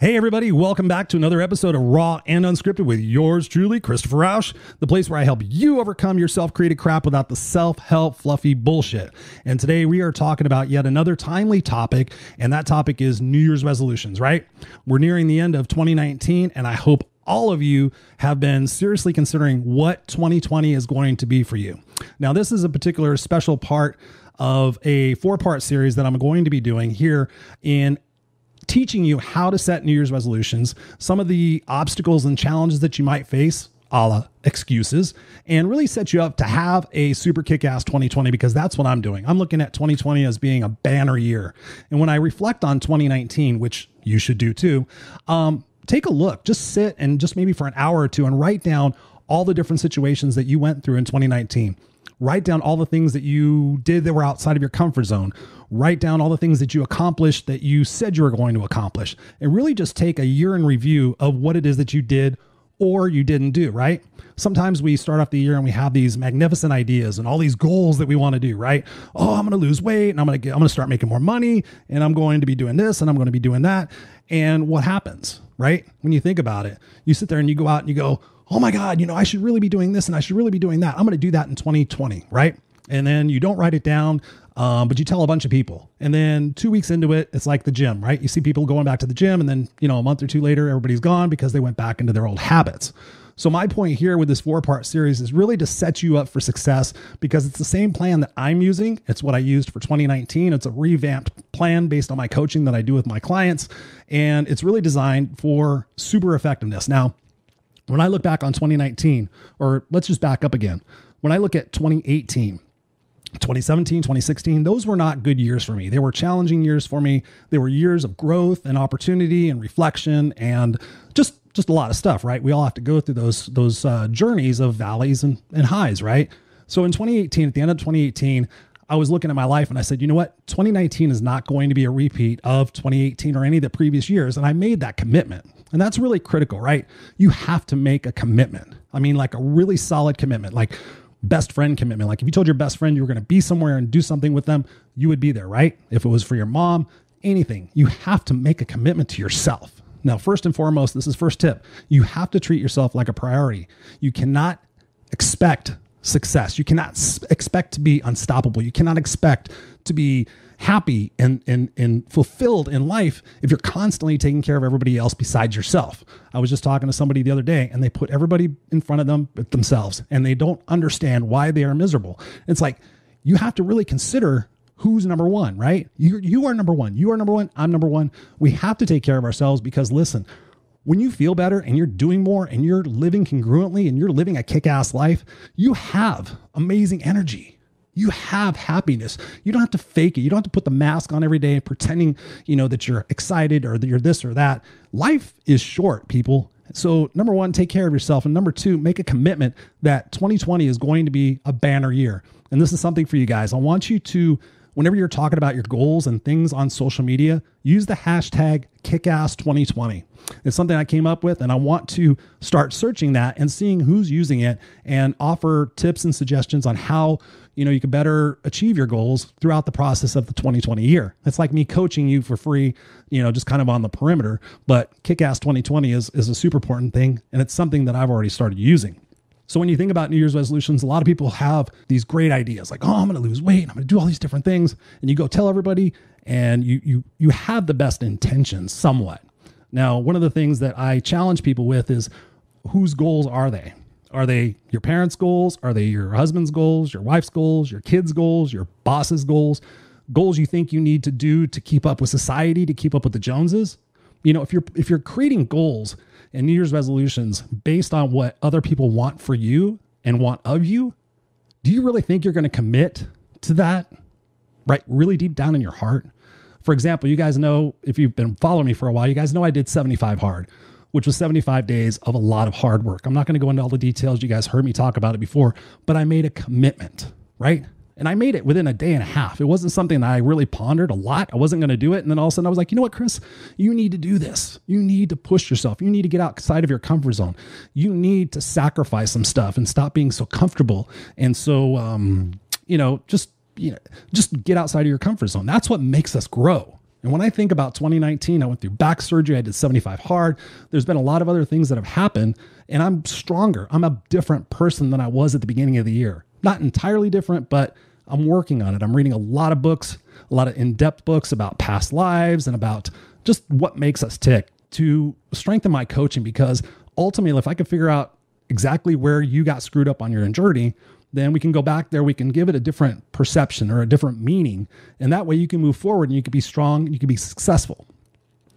Hey, everybody, welcome back to another episode of Raw and Unscripted with yours truly, Christopher Rausch, the place where I help you overcome your self created crap without the self help fluffy bullshit. And today we are talking about yet another timely topic, and that topic is New Year's resolutions, right? We're nearing the end of 2019, and I hope all of you have been seriously considering what 2020 is going to be for you. Now, this is a particular special part of a four part series that I'm going to be doing here in teaching you how to set New Year's resolutions, some of the obstacles and challenges that you might face, a la excuses, and really set you up to have a super kick ass 2020 because that's what I'm doing. I'm looking at 2020 as being a banner year. And when I reflect on 2019, which you should do too, um, take a look, just sit and just maybe for an hour or two and write down all the different situations that you went through in 2019. Write down all the things that you did that were outside of your comfort zone. Write down all the things that you accomplished that you said you were going to accomplish. And really just take a year in review of what it is that you did or you didn't do, right? Sometimes we start off the year and we have these magnificent ideas and all these goals that we want to do, right? Oh, I'm going to lose weight and I'm going to get, I'm going to start making more money and I'm going to be doing this and I'm going to be doing that. And what happens, right? When you think about it, you sit there and you go out and you go, oh my God, you know, I should really be doing this and I should really be doing that. I'm going to do that in 2020, right? And then you don't write it down, um, but you tell a bunch of people. And then two weeks into it, it's like the gym, right? You see people going back to the gym, and then, you know, a month or two later, everybody's gone because they went back into their old habits. So, my point here with this four part series is really to set you up for success because it's the same plan that I'm using. It's what I used for 2019. It's a revamped plan based on my coaching that I do with my clients. And it's really designed for super effectiveness. Now, when I look back on 2019, or let's just back up again, when I look at 2018, 2017, 2016, those were not good years for me. They were challenging years for me. They were years of growth and opportunity and reflection and just just a lot of stuff, right? We all have to go through those those uh, journeys of valleys and, and highs, right? So in 2018, at the end of 2018, I was looking at my life and I said, you know what? 2019 is not going to be a repeat of 2018 or any of the previous years. And I made that commitment. And that's really critical, right? You have to make a commitment. I mean, like a really solid commitment, like best friend commitment. Like if you told your best friend you were going to be somewhere and do something with them, you would be there, right? If it was for your mom, anything, you have to make a commitment to yourself. Now, first and foremost, this is first tip. You have to treat yourself like a priority. You cannot expect success. You cannot expect to be unstoppable. You cannot expect to be happy and, and, and fulfilled in life if you're constantly taking care of everybody else besides yourself. I was just talking to somebody the other day and they put everybody in front of them but themselves and they don't understand why they are miserable. It's like you have to really consider who's number one, right? You, you are number one. You are number one. I'm number one. We have to take care of ourselves because listen, when you feel better and you're doing more and you're living congruently and you're living a kick ass life, you have amazing energy you have happiness. You don't have to fake it. You don't have to put the mask on every day and pretending, you know, that you're excited or that you're this or that. Life is short, people. So, number one, take care of yourself. And number two, make a commitment that 2020 is going to be a banner year. And this is something for you guys. I want you to, whenever you're talking about your goals and things on social media, use the hashtag kickass2020. It's something I came up with, and I want to start searching that and seeing who's using it and offer tips and suggestions on how you know you can better achieve your goals throughout the process of the 2020 year. It's like me coaching you for free, you know, just kind of on the perimeter. But Kickass 2020 is is a super important thing, and it's something that I've already started using. So when you think about New Year's resolutions, a lot of people have these great ideas like, oh, I'm to lose weight, I'm to do all these different things, and you go tell everybody, and you you you have the best intentions somewhat. Now, one of the things that I challenge people with is whose goals are they? Are they your parents' goals? Are they your husband's goals, your wife's goals, your kids' goals, your boss's goals? Goals you think you need to do to keep up with society, to keep up with the Joneses? You know, if you're if you're creating goals and New Year's resolutions based on what other people want for you and want of you, do you really think you're going to commit to that? Right, really deep down in your heart? For example, you guys know if you've been following me for a while, you guys know I did 75 hard, which was 75 days of a lot of hard work. I'm not going to go into all the details. You guys heard me talk about it before, but I made a commitment, right? And I made it within a day and a half. It wasn't something that I really pondered a lot. I wasn't going to do it. And then all of a sudden I was like, you know what, Chris? You need to do this. You need to push yourself. You need to get outside of your comfort zone. You need to sacrifice some stuff and stop being so comfortable. And so, um, you know, just, you know, just get outside of your comfort zone. That's what makes us grow. And when I think about 2019, I went through back surgery. I did 75 hard. There's been a lot of other things that have happened, and I'm stronger. I'm a different person than I was at the beginning of the year. Not entirely different, but I'm working on it. I'm reading a lot of books, a lot of in depth books about past lives and about just what makes us tick to strengthen my coaching because ultimately, if I could figure out exactly where you got screwed up on your journey, then we can go back there. We can give it a different perception or a different meaning. And that way you can move forward and you can be strong, and you can be successful.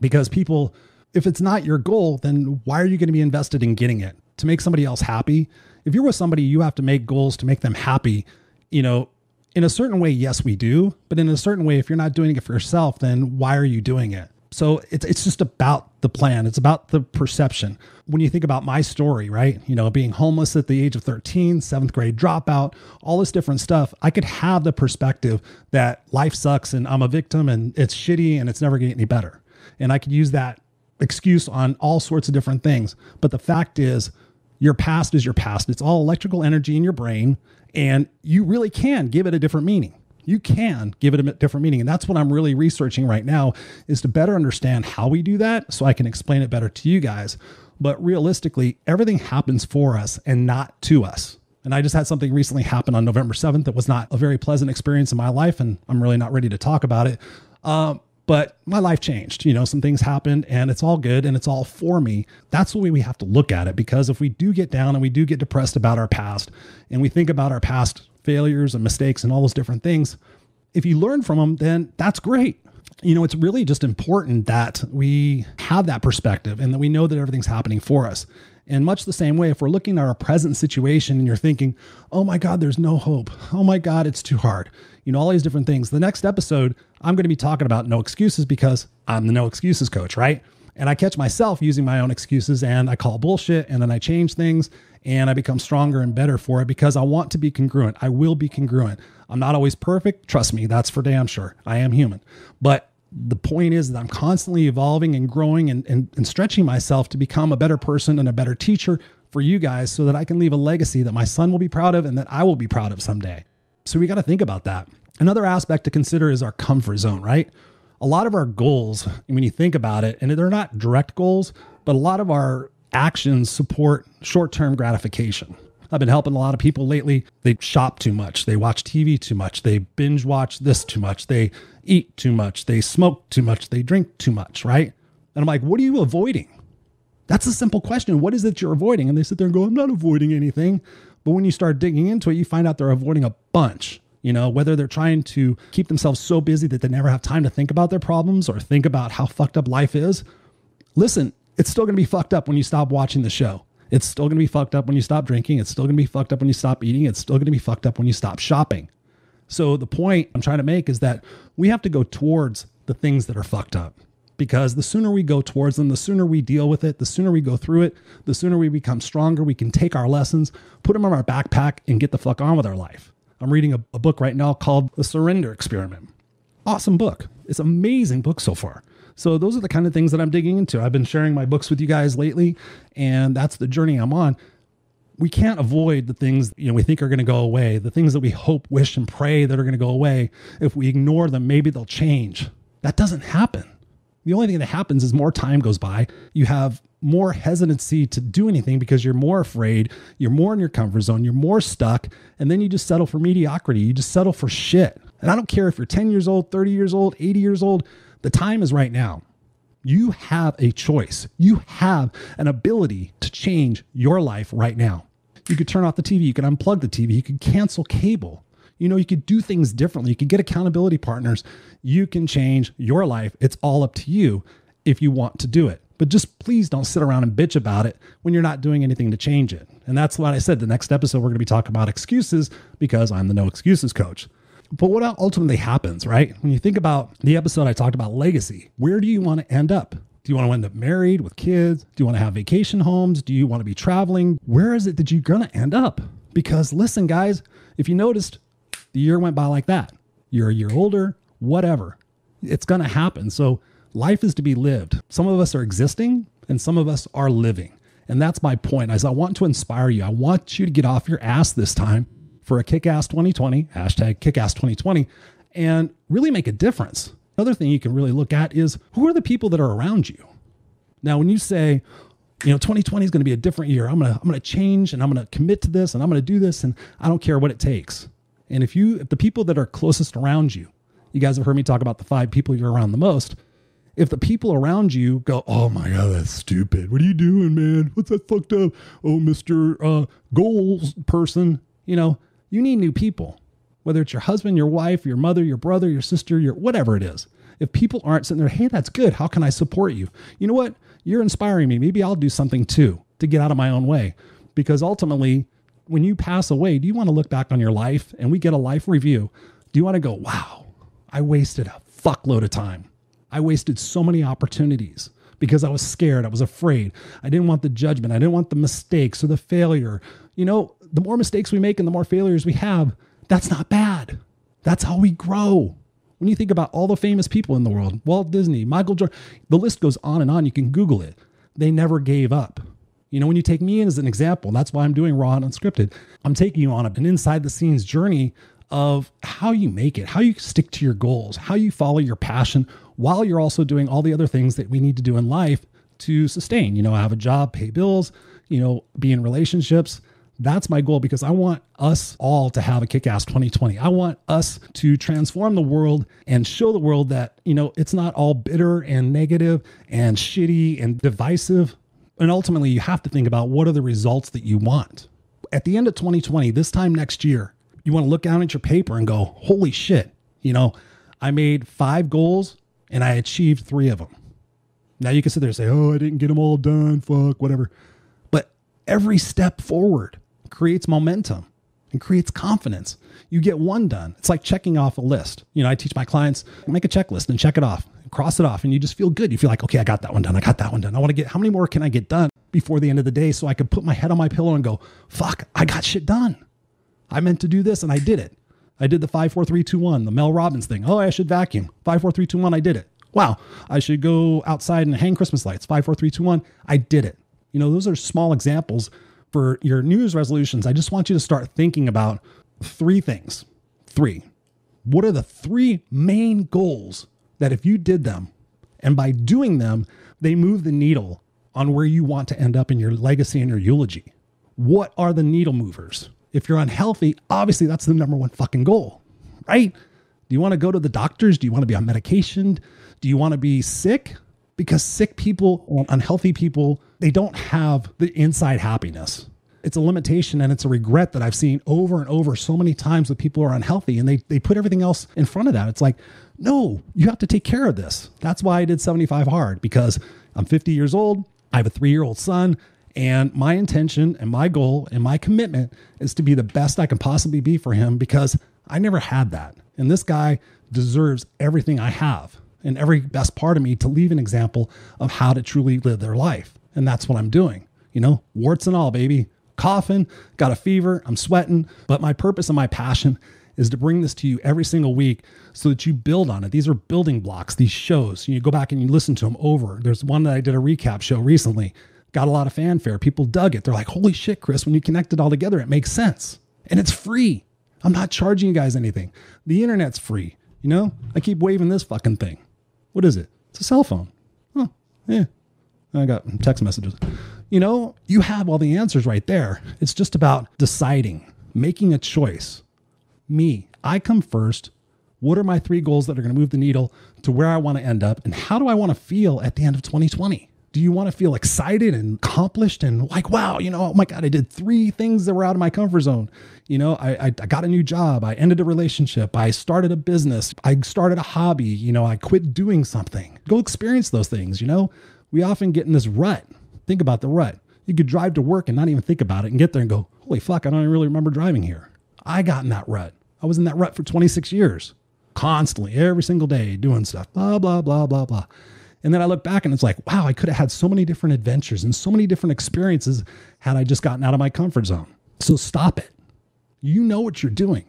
Because people, if it's not your goal, then why are you going to be invested in getting it? To make somebody else happy? If you're with somebody, you have to make goals to make them happy. You know, in a certain way, yes, we do. But in a certain way, if you're not doing it for yourself, then why are you doing it? So it's it's just about the plan. It's about the perception. When you think about my story, right? You know, being homeless at the age of 13, seventh grade dropout, all this different stuff, I could have the perspective that life sucks and I'm a victim and it's shitty and it's never getting any better. And I could use that excuse on all sorts of different things. But the fact is, your past is your past. It's all electrical energy in your brain, and you really can give it a different meaning. You can give it a different meaning and that's what i'm really researching right now is to better understand how we do that so i can explain it better to you guys. But realistically everything happens for us and not to us. And i just had something recently happen on november 7th that was not a very pleasant experience in my life and i'm really not ready to talk about it. Um, but my life changed. You know, some things happened and it's all good and it's all for me. That's the way we have to look at it because if we do get down and we do get depressed about our past and we think about our past failures and mistakes and all those different things, if you learn from them, then that's great. You know, it's really just important that we have that perspective and that we know that everything's happening for us. And much the same way, if we're looking at our present situation and you're thinking, oh my God, there's no hope. Oh my God, it's too hard. You know, all these different things. The next episode, I'm going to be talking about no excuses because I'm the no excuses coach, right? And I catch myself using my own excuses and I call bullshit and then I change things and I become stronger and better for it because I want to be congruent. I will be congruent. I'm not always perfect. Trust me, that's for damn sure. I am human. But the point is that I'm constantly evolving and growing and, and, and stretching myself to become a better person and a better teacher for you guys so that I can leave a legacy that my son will be proud of and that I will be proud of someday. So we got to think about that. Another aspect to consider is our comfort zone, right? A lot of our goals, when you think about it, and they're not direct goals, but a lot of our actions support short term gratification. I've been helping a lot of people lately. They shop too much. They watch TV too much. They binge watch this too much. They eat too much. They smoke too much. They drink too much, right? And I'm like, what are you avoiding? That's a simple question. What is it you're avoiding? And they sit there and go, I'm not avoiding anything. But when you start digging into it, you find out they're avoiding a bunch. You know, whether they're trying to keep themselves so busy that they never have time to think about their problems or think about how fucked up life is. Listen, it's still going to be fucked up when you stop watching the show. It's still going to be fucked up when you stop drinking. It's still going to be fucked up when you stop eating. It's still going to be fucked up when you stop shopping. So the point I'm trying to make is that we have to go towards the things that are fucked up because the sooner we go towards them, the sooner we deal with it, the sooner we go through it, the sooner we become stronger. We can take our lessons, put them in our backpack, and get the fuck on with our life. I'm reading a, a book right now called The Surrender Experiment. Awesome book. It's amazing book so far. So those are the kind of things that I'm digging into. I've been sharing my books with you guys lately, and that's the journey I'm on. We can't avoid the things you know we think are going to go away, the things that we hope, wish, and pray that are going to go away. If we ignore them, maybe they'll change. That doesn't happen. The only thing that happens is more time goes by. You have more hesitancy to do anything because you're more afraid, you're more in your comfort zone, you're more stuck, and then you just settle for mediocrity. You just settle for shit. And I don't care if you're 10 years old, 30 years old, 80 years old, the time is right now. You have a choice. You have an ability to change your life right now. You could turn off the TV, you could unplug the TV, you could cancel cable. You know, you could do things differently. You could get accountability partners. You can change your life. It's all up to you if you want to do it. But just please don't sit around and bitch about it when you're not doing anything to change it. And that's what I said. The next episode, we're going to be talking about excuses because I'm the no excuses coach. But what ultimately happens, right? When you think about the episode I talked about legacy, where do you want to end up? Do you want to end up married with kids? Do you want to have vacation homes? Do you want to be traveling? Where is it that you're going to end up? Because listen, guys, if you noticed, The year went by like that. You're a year older, whatever. It's going to happen. So life is to be lived. Some of us are existing and some of us are living. And that's my point. As I want to inspire you, I want you to get off your ass this time for a kick-ass 2020, hashtag kick-ass 2020, and really make a difference. Another thing you can really look at is who are the people that are around you? Now, when you say, you know, 2020 is going to be a different year, I'm going to, I'm going to change and I'm going to commit to this and I'm going to do this and I don't care what it takes. And if you, if the people that are closest around you, you guys have heard me talk about the five people you're around the most. If the people around you go, oh my God, that's stupid. What are you doing, man? What's that fucked up? Oh, Mr. Uh, goals person, you know, you need new people, whether it's your husband, your wife, your mother, your brother, your sister, your whatever it is. If people aren't sitting there, hey, that's good. How can I support you? You know what? You're inspiring me. Maybe I'll do something too to get out of my own way. Because ultimately, when you pass away, do you want to look back on your life and we get a life review? Do you want to go, wow, I wasted a fuckload of time. I wasted so many opportunities because I was scared. I was afraid. I didn't want the judgment. I didn't want the mistakes or the failure. You know, the more mistakes we make and the more failures we have, that's not bad. That's how we grow. When you think about all the famous people in the world, Walt Disney, Michael Jordan, the list goes on and on. You can Google it. They never gave up. You know, when you take me in as an example, that's why I'm doing Raw and Unscripted. I'm taking you on an inside the scenes journey of how you make it, how you stick to your goals, how you follow your passion while you're also doing all the other things that we need to do in life to sustain. You know, have a job, pay bills, you know, be in relationships. That's my goal because I want us all to have a kick ass 2020. I want us to transform the world and show the world that, you know, it's not all bitter and negative and shitty and divisive. And ultimately, you have to think about what are the results that you want. At the end of 2020, this time next year, you want to look down at your paper and go, holy shit, you know, I made five goals and I achieved three of them. Now you can sit there and say, oh, I didn't get them all done, fuck, whatever. But every step forward creates momentum and creates confidence. You get one done. It's like checking off a list. You know, I teach my clients make a checklist and check it off, cross it off, and you just feel good. You feel like, okay, I got that one done. I got that one done. I want to get how many more can I get done before the end of the day so I can put my head on my pillow and go, fuck, I got shit done. I meant to do this and I did it. I did the five, four, three, two, one, the Mel Robbins thing. Oh, I should vacuum. Five, four, three, two, one. I did it. Wow. I should go outside and hang Christmas lights. Five, four, three, two, one. I did it. You know, those are small examples for your New Year's resolutions. I just want you to start thinking about three things. Three. What are the three main goals that if you did them and by doing them, they move the needle on where you want to end up in your legacy and your eulogy? What are the needle movers? If you're unhealthy, obviously that's the number one fucking goal, right? Do you want to go to the doctors? Do you want to be on medication? Do you want to be sick? Because sick people, unhealthy people, they don't have the inside happiness. It's a limitation and it's a regret that I've seen over and over so many times with people are unhealthy and they, they put everything else in front of that. It's like, no, you have to take care of this. That's why I did 75 hard because I'm 50 years old. I have a three year old son. And my intention and my goal and my commitment is to be the best I can possibly be for him because I never had that. And this guy deserves everything I have and every best part of me to leave an example of how to truly live their life. And that's what I'm doing. You know, warts and all, baby. Coughing, got a fever, I'm sweating. But my purpose and my passion is to bring this to you every single week so that you build on it. These are building blocks, these shows. You go back and you listen to them over. There's one that I did a recap show recently got a lot of fanfare. People dug it. They're like, holy shit, Chris, when you connect it all together, it makes sense. And it's free. I'm not charging you guys anything. The internet's free. You know, I keep waving this fucking thing. What is it? It's a cell phone. Oh, yeah. I got text messages. You know, you have all the answers right there. It's just about deciding, making a choice. Me, I come first. What are my three goals that are going to move the needle to where I want to end up? And how do I want to feel at the end of 2020? Do you want to feel excited and accomplished and like, wow, you know, oh my God, I did three things that were out of my comfort zone. You know, I, I, I got a new job. I ended a relationship. I started a business. I started a hobby. You know, I quit doing something. Go experience those things. You know, we often get in this rut. Think about the rut. You could drive to work and not even think about it and get there and go, holy fuck, I don't even really remember driving here. I got in that rut. I was in that rut for 26 years, constantly, every single day doing stuff, blah, blah, blah, blah, blah. And then I look back and it's like, wow, I could have had so many different adventures and so many different experiences had I just gotten out of my comfort zone. So stop it. You know what you're doing.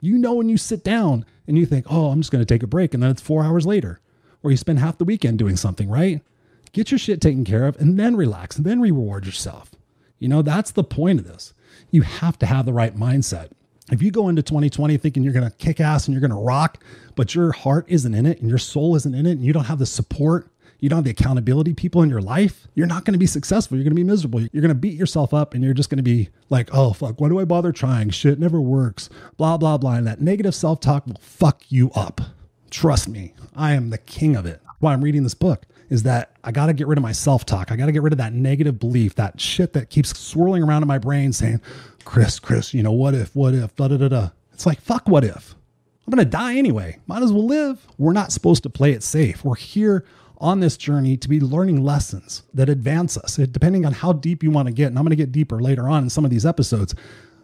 You know, when you sit down and you think, oh, I'm just going to take a break, and then it's four hours later, or you spend half the weekend doing something, right? Get your shit taken care of and then relax and then reward yourself. You know, that's the point of this. You have to have the right mindset. If you go into 2020 thinking you're going to kick ass and you're going to rock, but your heart isn't in it and your soul isn't in it and you don't have the support, you don't have the accountability people in your life, you're not going to be successful. You're going to be miserable. You're going to beat yourself up and you're just going to be like, oh, fuck, why do I bother trying? Shit never works, blah, blah, blah. And that negative self talk will fuck you up. Trust me, I am the king of it. Why I'm reading this book is that I got to get rid of my self talk. I got to get rid of that negative belief, that shit that keeps swirling around in my brain saying, Chris, Chris, you know, what if, what if, da da da da. It's like, fuck, what if? I'm going to die anyway. Might as well live. We're not supposed to play it safe. We're here on this journey to be learning lessons that advance us, depending on how deep you want to get. And I'm going to get deeper later on in some of these episodes.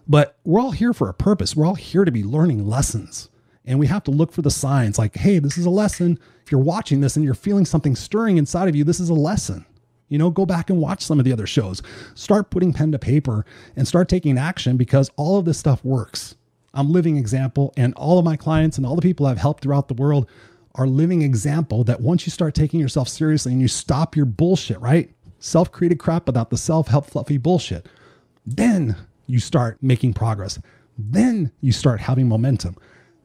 But we're all here for a purpose. We're all here to be learning lessons. And we have to look for the signs like, hey, this is a lesson. If you're watching this and you're feeling something stirring inside of you, this is a lesson. You know, go back and watch some of the other shows. Start putting pen to paper and start taking action because all of this stuff works. I'm living example, and all of my clients and all the people I've helped throughout the world are living example that once you start taking yourself seriously and you stop your bullshit, right? Self created crap without the self help fluffy bullshit, then you start making progress. Then you start having momentum.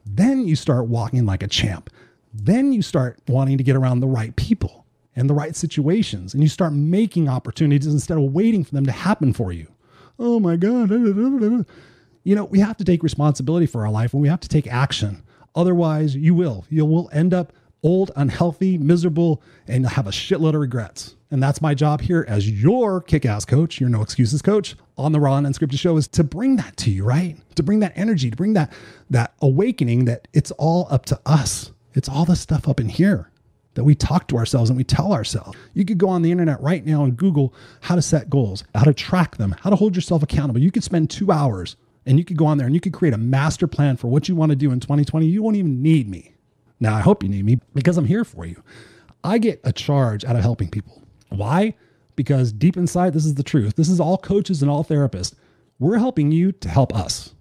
Then you start walking like a champ. Then you start wanting to get around the right people and the right situations. And you start making opportunities instead of waiting for them to happen for you. Oh my God. You know, we have to take responsibility for our life and we have to take action. Otherwise, you will. You will end up old, unhealthy, miserable, and have a shitload of regrets. And that's my job here as your kick ass coach, your no excuses coach on the Raw and Unscripted show is to bring that to you, right? To bring that energy, to bring that, that awakening that it's all up to us. It's all the stuff up in here that we talk to ourselves and we tell ourselves. You could go on the internet right now and Google how to set goals, how to track them, how to hold yourself accountable. You could spend two hours and you could go on there and you could create a master plan for what you want to do in 2020. You won't even need me. Now, I hope you need me because I'm here for you. I get a charge out of helping people. Why? Because deep inside, this is the truth. This is all coaches and all therapists. We're helping you to help us.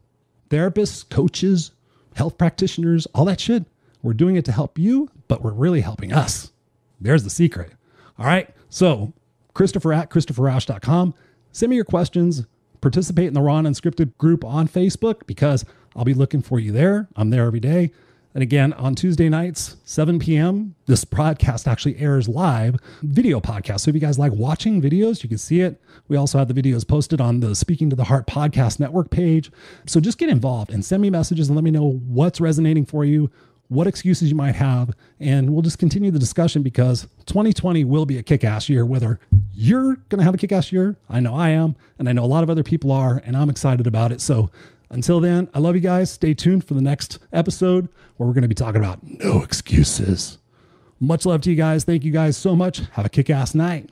Therapists, coaches, health practitioners, all that shit. We're doing it to help you, but we're really helping us. There's the secret. All right. So, Christopher at ChristopherRausch.com. Send me your questions. Participate in the Raw and Unscripted group on Facebook because I'll be looking for you there. I'm there every day. And again, on Tuesday nights, 7 p.m., this podcast actually airs live video podcast. So if you guys like watching videos, you can see it. We also have the videos posted on the Speaking to the Heart podcast network page. So just get involved and send me messages and let me know what's resonating for you, what excuses you might have, and we'll just continue the discussion because 2020 will be a kick ass year, whether you're going to have a kick ass year. I know I am, and I know a lot of other people are, and I'm excited about it. So until then, I love you guys. Stay tuned for the next episode where we're going to be talking about no excuses. Much love to you guys. Thank you guys so much. Have a kick ass night.